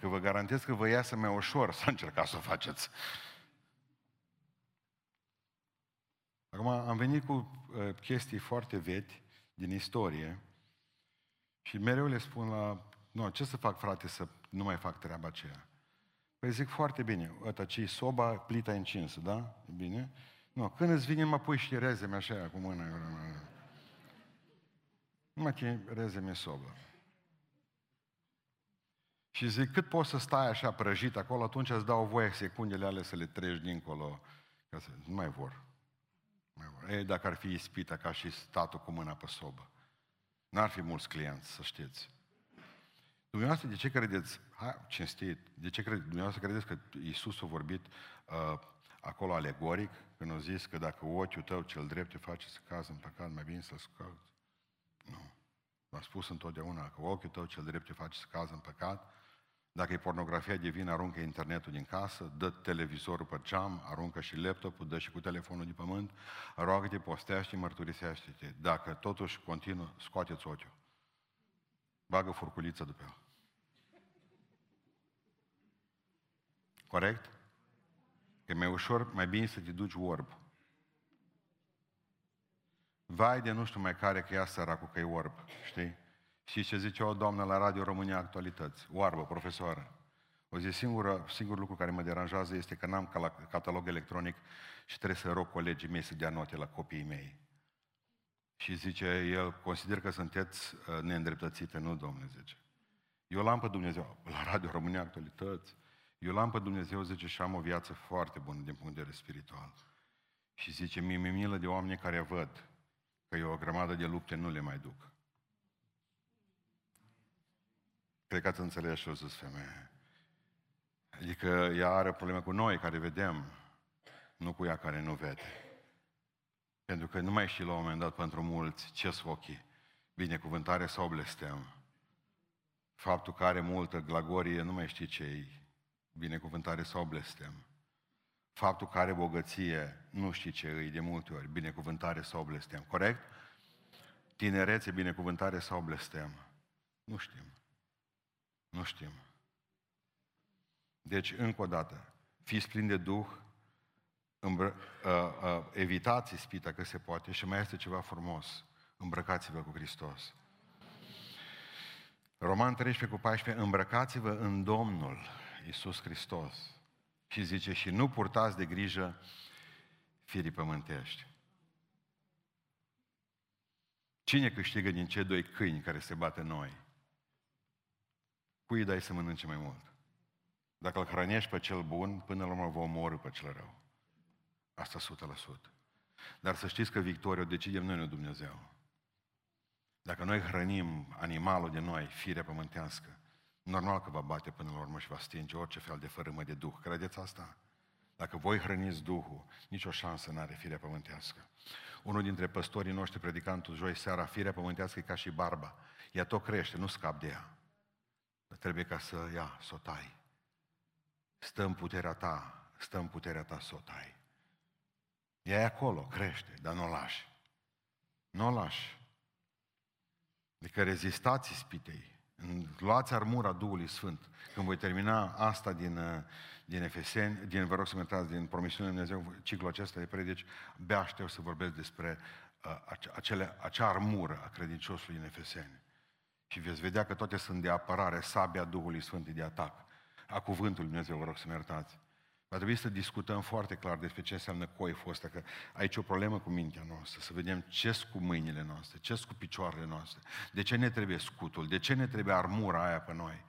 Că vă garantez că vă iasă mai ușor să încercați să o faceți. Acum am venit cu uh, chestii foarte vechi din istorie și mereu le spun la... Nu, ce să fac, frate, să nu mai fac treaba aceea? Păi zic foarte bine, ăsta ce soba, plita încinsă, da? E bine? Nu, când îți vine, mă pui și rezeme așa cu mâna. Nu mai rezeme soba. Și zic, cât poți să stai așa prăjit acolo, atunci îți dau voie secundele alea să le treci dincolo, ca să nu mai vor. Mai vor. Ei, dacă ar fi ispita ca și statul cu mâna pe sobă. N-ar fi mulți clienți, să știți. Dumneavoastră, de ce credeți, hai, cinstit, de ce credeți, dumneavoastră credeți că Iisus a vorbit uh, acolo alegoric, când a zis că dacă ochiul tău cel drept te face să cazi în păcat, mai bine să-l scoți? Nu. V-a spus întotdeauna că ochiul tău cel drept te face să cazi în păcat, dacă e pornografia divină, aruncă internetul din casă, dă televizorul pe geam, aruncă și laptopul, dă și cu telefonul de pământ, roagă-te, postește, mărturisește-te. Dacă totuși continuă, scoateți ochiul. Bagă furculiță după el. Corect? Că e mai ușor, mai bine să te duci orb. Vai de nu știu mai care că ea săracul că e orb, știi? Și ce zice o doamnă la Radio România Actualități, oarbă, profesoară. O zi, singură, singurul lucru care mă deranjează este că n-am catalog electronic și trebuie să rog colegii mei să dea note la copiii mei. Și zice, el consider că sunteți uh, neîndreptățite, nu, domnule, zice. Eu l-am pe Dumnezeu, la Radio România Actualități, eu l-am pe Dumnezeu, zice, și am o viață foarte bună din punct de vedere spiritual. Și zice, mi-e milă de oameni care văd că eu o grămadă de lupte nu le mai duc. Cred că ați înțeles ce o zis femeia. Adică ea are probleme cu noi care vedem, nu cu ea care nu vede. Pentru că nu mai știi la un moment dat pentru mulți ce sunt ochii. Binecuvântare sau blestem. Faptul că are multă glagorie, nu mai știi ce e binecuvântare sau blestem. Faptul că are bogăție, nu știi ce e de multe ori, binecuvântare sau blestem. Corect? Tinerețe, binecuvântare sau blestem. Nu știm. Nu știm. Deci, încă o dată, fiți plini de Duh, îmbră, uh, uh, evitați ispita că se poate și mai este ceva frumos. Îmbrăcați-vă cu Hristos. Roman 13 cu 14, îmbrăcați-vă în Domnul Iisus Hristos. Și zice, și nu purtați de grijă firii pământești. Cine câștigă din cei doi câini care se bate noi? Cui îi dai să mănânce mai mult? Dacă îl hrănești pe cel bun, până la urmă vă omorâ pe cel rău. Asta 100%. Dar să știți că victoria o decidem noi, nu Dumnezeu. Dacă noi hrănim animalul de noi, firea pământească, normal că va bate până la urmă și va stinge orice fel de fărâmă de Duh. Credeți asta? Dacă voi hrăniți Duhul, nicio șansă nu are firea pământească. Unul dintre păstorii noștri, predicantul joi seara, firea pământească e ca și barba. Ea tot crește, nu scap de ea. Dar trebuie ca să ia, să o tai. Stă în puterea ta, stă în puterea ta să o tai. Ea e acolo, crește, dar nu o lași. Nu o lași. Adică rezistați ispitei. Luați armura Duhului Sfânt. Când voi termina asta din, din Efeseni, din, vă rog să mă din promisiunea Dumnezeu, ciclul acesta de predici, abia aștept să vorbesc despre uh, acele, acea armură a credinciosului în Efeseni. Și veți vedea că toate sunt de apărare, sabia Duhului Sfânt de atac. A cuvântului Dumnezeu, vă rog să-mi iertați. Va trebui să discutăm foarte clar despre ce înseamnă coiful ăsta, că aici e o problemă cu mintea noastră, să vedem ce cu mâinile noastre, ce cu picioarele noastre, de ce ne trebuie scutul, de ce ne trebuie armura aia pe noi.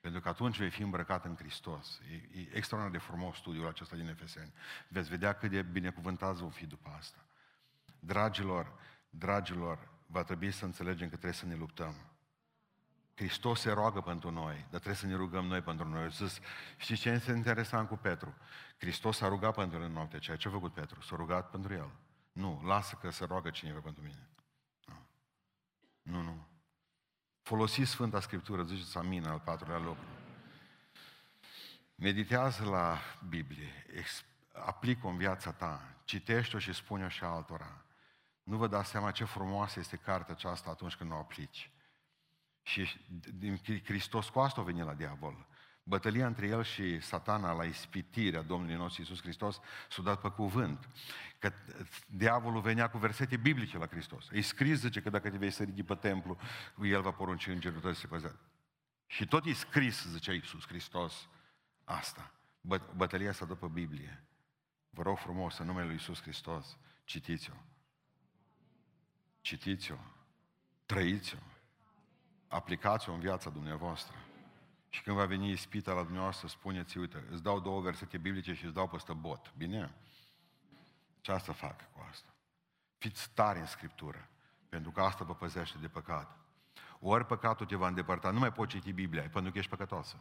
Pentru că atunci vei fi îmbrăcat în Hristos. E, e extraordinar de frumos studiul acesta din Efeseni. Veți vedea cât de binecuvântați vom fi după asta. Dragilor, dragilor, va trebui să înțelegem că trebuie să ne luptăm. Hristos se roagă pentru noi, dar trebuie să ne rugăm noi pentru noi. Zis, știți ce este interesant cu Petru? Hristos s-a rugat pentru el în noaptea aceea. Ce a făcut Petru? S-a rugat pentru el. Nu, lasă că se roagă cineva pentru mine. Nu, nu. nu. Folosiți Sfânta Scriptură, ziceți amin, al patrulea lucru. Meditează la Biblie, aplică-o în viața ta, citește-o și spune-o și altora. Nu vă dați seama ce frumoasă este cartea aceasta atunci când o aplici. Și din Hristos cu asta a venit la diavol. Bătălia între el și satana la ispitirea Domnului nostru Iisus Hristos s-a dat pe cuvânt. Că diavolul venea cu versete biblice la Hristos. Îi scris, zice, că dacă te vei sări pe templu, el va porunci îngerul tău să se păzească. Și tot e scris, zicea Iisus Hristos, asta. Bă- bătălia s-a dat pe Biblie. Vă rog frumos, în numele Lui Iisus Hristos, citiți-o. Citiți-o. Trăiți-o. Aplicați-o în viața dumneavoastră. Și când va veni ispita la dumneavoastră, spuneți, uite, îți dau două versete biblice și îți dau peste bot. Bine? Ce asta fac cu asta? Fiți tari în Scriptură, pentru că asta vă păzește de păcat. Ori păcatul te va îndepărta, nu mai poți citi Biblia, pentru că ești păcătoasă.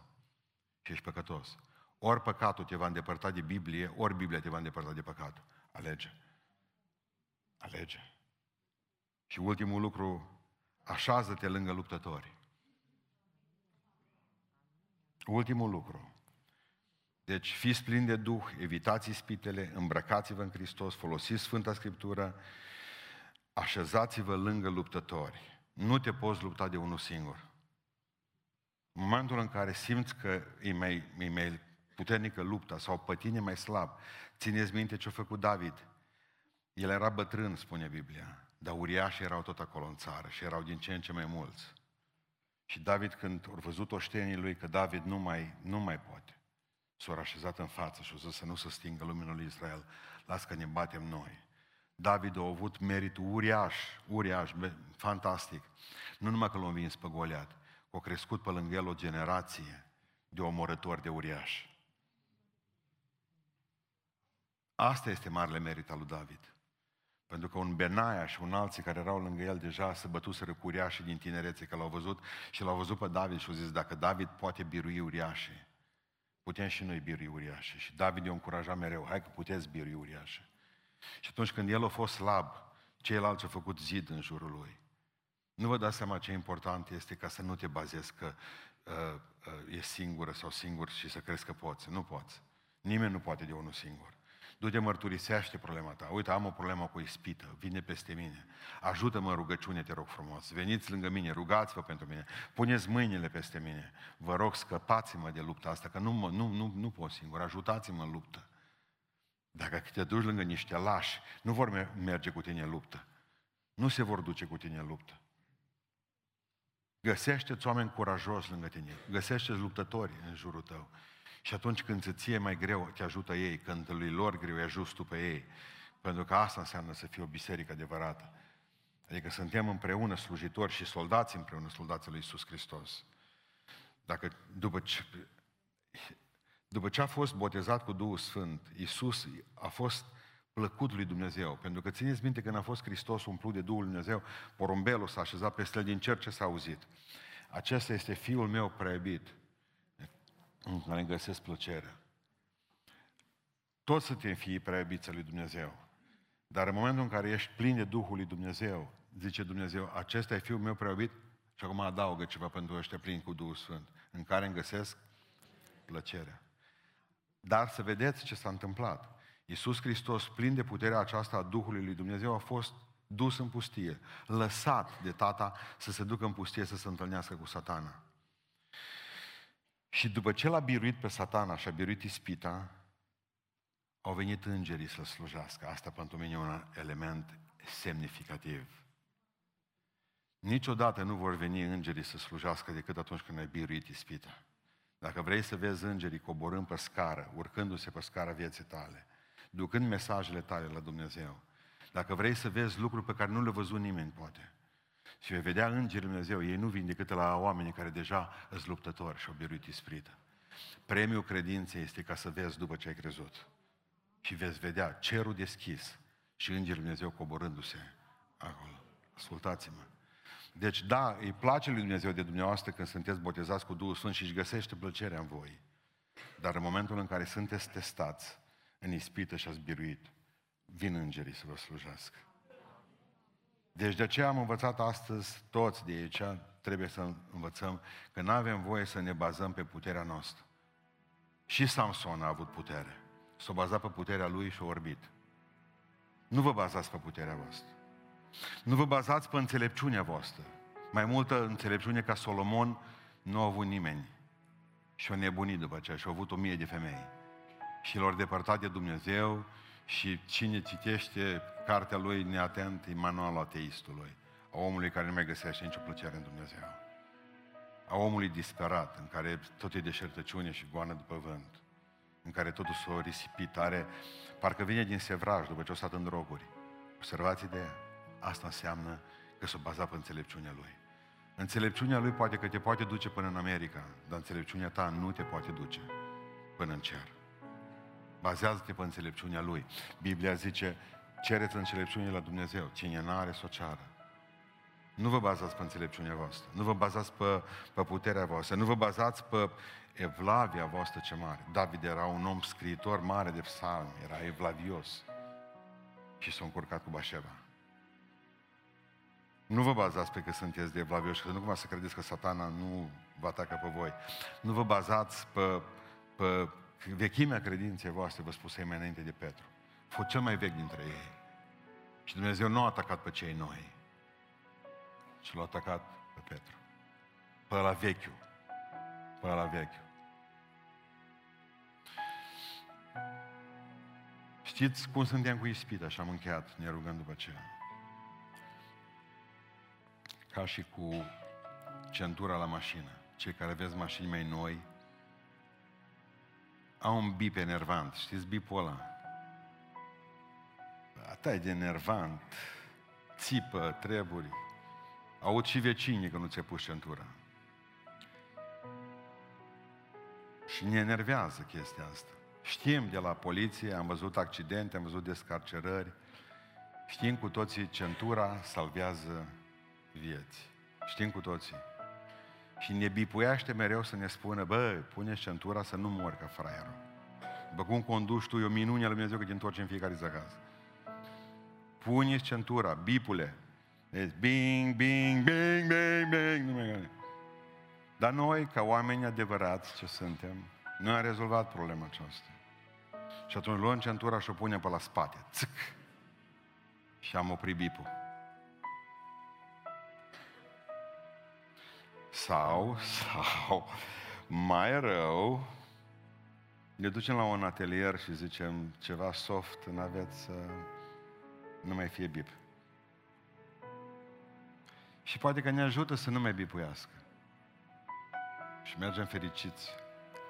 Și ești păcătos. Ori păcatul te va îndepărta de Biblie, ori Biblia te va îndepărta de păcat. Alege. Alege. Și ultimul lucru, așează-te lângă luptători. Ultimul lucru. Deci fiți plini de Duh, evitați ispitele, îmbrăcați-vă în Hristos, folosiți Sfânta Scriptură, așezați-vă lângă luptători. Nu te poți lupta de unul singur. În momentul în care simți că e mai, e mai puternică lupta sau pe tine mai slab, țineți minte ce a făcut David. El era bătrân, spune Biblia, dar uriașii erau tot acolo în țară și erau din ce în ce mai mulți. Și David, când a văzut oștenii lui că David nu mai, nu mai poate, s-a așezat în față și a zis să nu se stingă lumina lui Israel, las că ne batem noi. David a avut meritul uriaș, uriaș, fantastic. Nu numai că l-a învins pe Goliat, a crescut pe lângă el o generație de omorători de uriași. Asta este marele merit al lui David. Pentru că un Benaia și un alții care erau lângă el deja se bătuseră cu uriașii din tinerețe, că l-au văzut și l-au văzut pe David și au zis, dacă David poate birui uriașii, putem și noi birui uriașii. Și David i-a încurajat mereu, hai că puteți birui uriașii. Și atunci când el a fost slab, ceilalți au făcut zid în jurul lui. Nu vă dați seama ce important este ca să nu te bazezi că uh, uh, e singură sau singur și să crezi că poți. Nu poți. Nimeni nu poate de unul singur. Du-te mărturisește problema ta. Uite, am o problemă cu ispită, vine peste mine. Ajută-mă în rugăciune, te rog frumos. Veniți lângă mine, rugați-vă pentru mine. Puneți mâinile peste mine. Vă rog, scăpați-mă de lupta asta, că nu, mă, nu, nu, nu pot singur. Ajutați-mă în luptă. Dacă te duci lângă niște lași, nu vor merge cu tine în luptă. Nu se vor duce cu tine în luptă. Găsește-ți oameni curajos lângă tine. Găsește-ți luptători în jurul tău. Și atunci când ți ție mai greu, te ajută ei. Când lui lor greu, îi ajuți tu pe ei. Pentru că asta înseamnă să fie o biserică adevărată. Adică suntem împreună slujitori și soldați împreună, soldații lui Iisus Hristos. Dacă după ce, după ce a fost botezat cu Duhul Sfânt, Iisus a fost plăcut lui Dumnezeu. Pentru că țineți minte când a fost Hristos umplut de Duhul Dumnezeu, porumbelul s-a așezat peste el din cer ce s-a auzit. Acesta este Fiul meu preiubit, în care găsesc plăcerea. Toți suntem fii prea lui Dumnezeu. Dar în momentul în care ești plin de Duhul lui Dumnezeu, zice Dumnezeu, acesta e Fiul meu preobit, și acum adaugă ceva pentru ăștia plini cu Duhul Sfânt, în care îmi găsesc plăcerea. Dar să vedeți ce s-a întâmplat. Iisus Hristos, plin de puterea aceasta a Duhului lui Dumnezeu, a fost dus în pustie, lăsat de tata să se ducă în pustie să se întâlnească cu satana. Și după ce l-a biruit pe satana și a biruit ispita, au venit îngerii să slujească. Asta pentru mine e un element semnificativ. Niciodată nu vor veni îngerii să slujească decât atunci când ai biruit ispita. Dacă vrei să vezi îngerii coborând pe scară, urcându-se pe scara vieții tale, ducând mesajele tale la Dumnezeu, dacă vrei să vezi lucruri pe care nu le văzut nimeni, poate, și vei vedea îngerii Dumnezeu, ei nu vin decât la oamenii care deja sunt luptători și au biruit isprit. Premiul credinței este ca să vezi după ce ai crezut. Și veți vedea cerul deschis și îngerii Dumnezeu coborându-se acolo. Ascultați-mă. Deci, da, îi place lui Dumnezeu de dumneavoastră când sunteți botezați cu Duhul Sfânt și își găsește plăcerea în voi. Dar în momentul în care sunteți testați în ispită și ați biruit, vin îngerii să vă slujească. Deci de aceea am învățat astăzi toți de aici, trebuie să învățăm că nu avem voie să ne bazăm pe puterea noastră. Și Samson a avut putere. S-a bazat pe puterea lui și a orbit. Nu vă bazați pe puterea voastră. Nu vă bazați pe înțelepciunea voastră. Mai multă înțelepciune ca Solomon nu a avut nimeni. Și a nebunit după aceea și a avut o mie de femei. Și l-au depărtat de Dumnezeu și cine citește cartea lui neatent e manualul ateistului, a omului care nu mai găsește nicio plăcere în Dumnezeu. A omului disperat, în care tot e deșertăciune și goană după vânt, în care totul s-a risipit, are, parcă vine din sevraj după ce o stat în droguri. Observați ideea. Asta înseamnă că s-o baza pe înțelepciunea lui. Înțelepciunea lui poate că te poate duce până în America, dar înțelepciunea ta nu te poate duce până în cer. Bazează-te pe înțelepciunea lui. Biblia zice, cereți înțelepciune la Dumnezeu. Cine n-are, să o ceară. Nu vă bazați pe înțelepciunea voastră. Nu vă bazați pe, pe puterea voastră. Nu vă bazați pe evlavia voastră ce mare. David era un om scriitor mare de psalmi. Era evlavios. Și s-a încurcat cu Bașeva. Nu vă bazați pe că sunteți de evlavioși, că nu cumva să credeți că satana nu vă atacă pe voi. Nu vă bazați pe, pe vechimea credinței voastre, vă spusei mai înainte de Petru. Fost cel mai vechi dintre ei. Și Dumnezeu nu a atacat pe cei noi, ci l-a atacat pe Petru. Pe la vechiul. Pe la vechiul. Știți cum suntem cu ispita și am încheiat, ne rugăm după aceea. Ca și cu centura la mașină. Cei care aveți mașini mai noi, au un bip enervant. Știți bipul ăla? Ata e de enervant. Țipă, treburi. Aud și vecinii că nu ți-a pus centura. Și ne enervează chestia asta. Știm de la poliție, am văzut accidente, am văzut descarcerări. Știm cu toții, centura salvează vieți. Știm cu toții. Și ne bipuiaște mereu să ne spună, bă, pune centura să nu mori ca fraierul. După cum conduci tu, e o minune a Lui Dumnezeu că te întorci în fiecare zi acasă. pune centura, bipule. Deci, bing, bing, bing, bing, bing. Nu mai Dar noi, ca oameni adevărați ce suntem, noi am rezolvat problema aceasta. Și atunci luăm centura și o punem pe la spate. Țic! Și am oprit bipul. Sau, sau, mai rău, ne ducem la un atelier și zicem ceva soft, nu aveți să nu mai fie bip. Și poate că ne ajută să nu mai bipuiască. Și mergem fericiți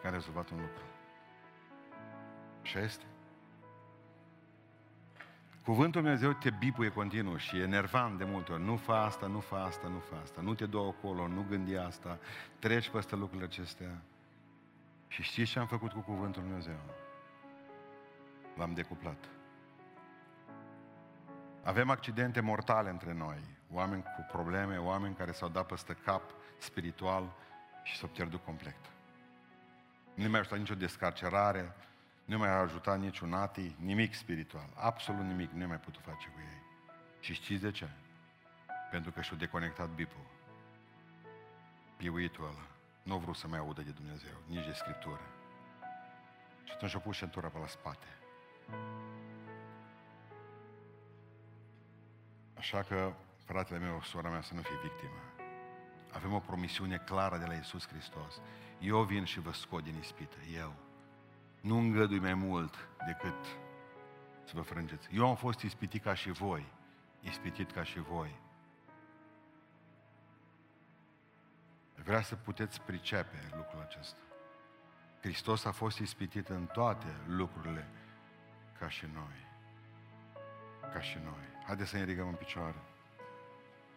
că am rezolvat un lucru. Așa este. Cuvântul Dumnezeu te bipuie continuu și e nervant de multe ori. Nu fa asta, nu fa asta, nu fa asta. Nu te dă acolo, nu gândi asta. Treci peste lucrurile acestea. Și știți ce am făcut cu Cuvântul Dumnezeu? L-am decuplat. Avem accidente mortale între noi. Oameni cu probleme, oameni care s-au dat peste cap spiritual și s-au pierdut complet. Nu mai ajutat nicio descarcerare, nu mai a ajutat niciun ati, nimic spiritual. Absolut nimic nu mai putut face cu ei. Și știți de ce? Pentru că și-au deconectat bipul. Piuitul ăla. Nu vreau să mai audă de Dumnezeu, nici de Scriptură. Și atunci au pus centura pe la spate. Așa că, fratele meu, sora mea, să nu fie victimă. Avem o promisiune clară de la Isus Hristos. Eu vin și vă scot din ispită, eu. Nu îngădui mai mult decât să vă frângeți. Eu am fost ispitit ca și voi, ispitit ca și voi. Vrea să puteți pricepe lucrul acesta. Hristos a fost ispitit în toate lucrurile ca și noi. Ca și noi. Haideți să ne ridicăm în picioare.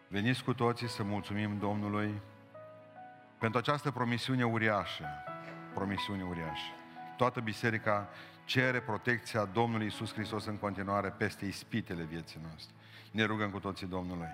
Veniți cu toții să mulțumim Domnului pentru această promisiune uriașă. Promisiune uriașă. Toată biserica cere protecția Domnului Isus Hristos în continuare peste ispitele vieții noastre. Ne rugăm cu toții Domnului.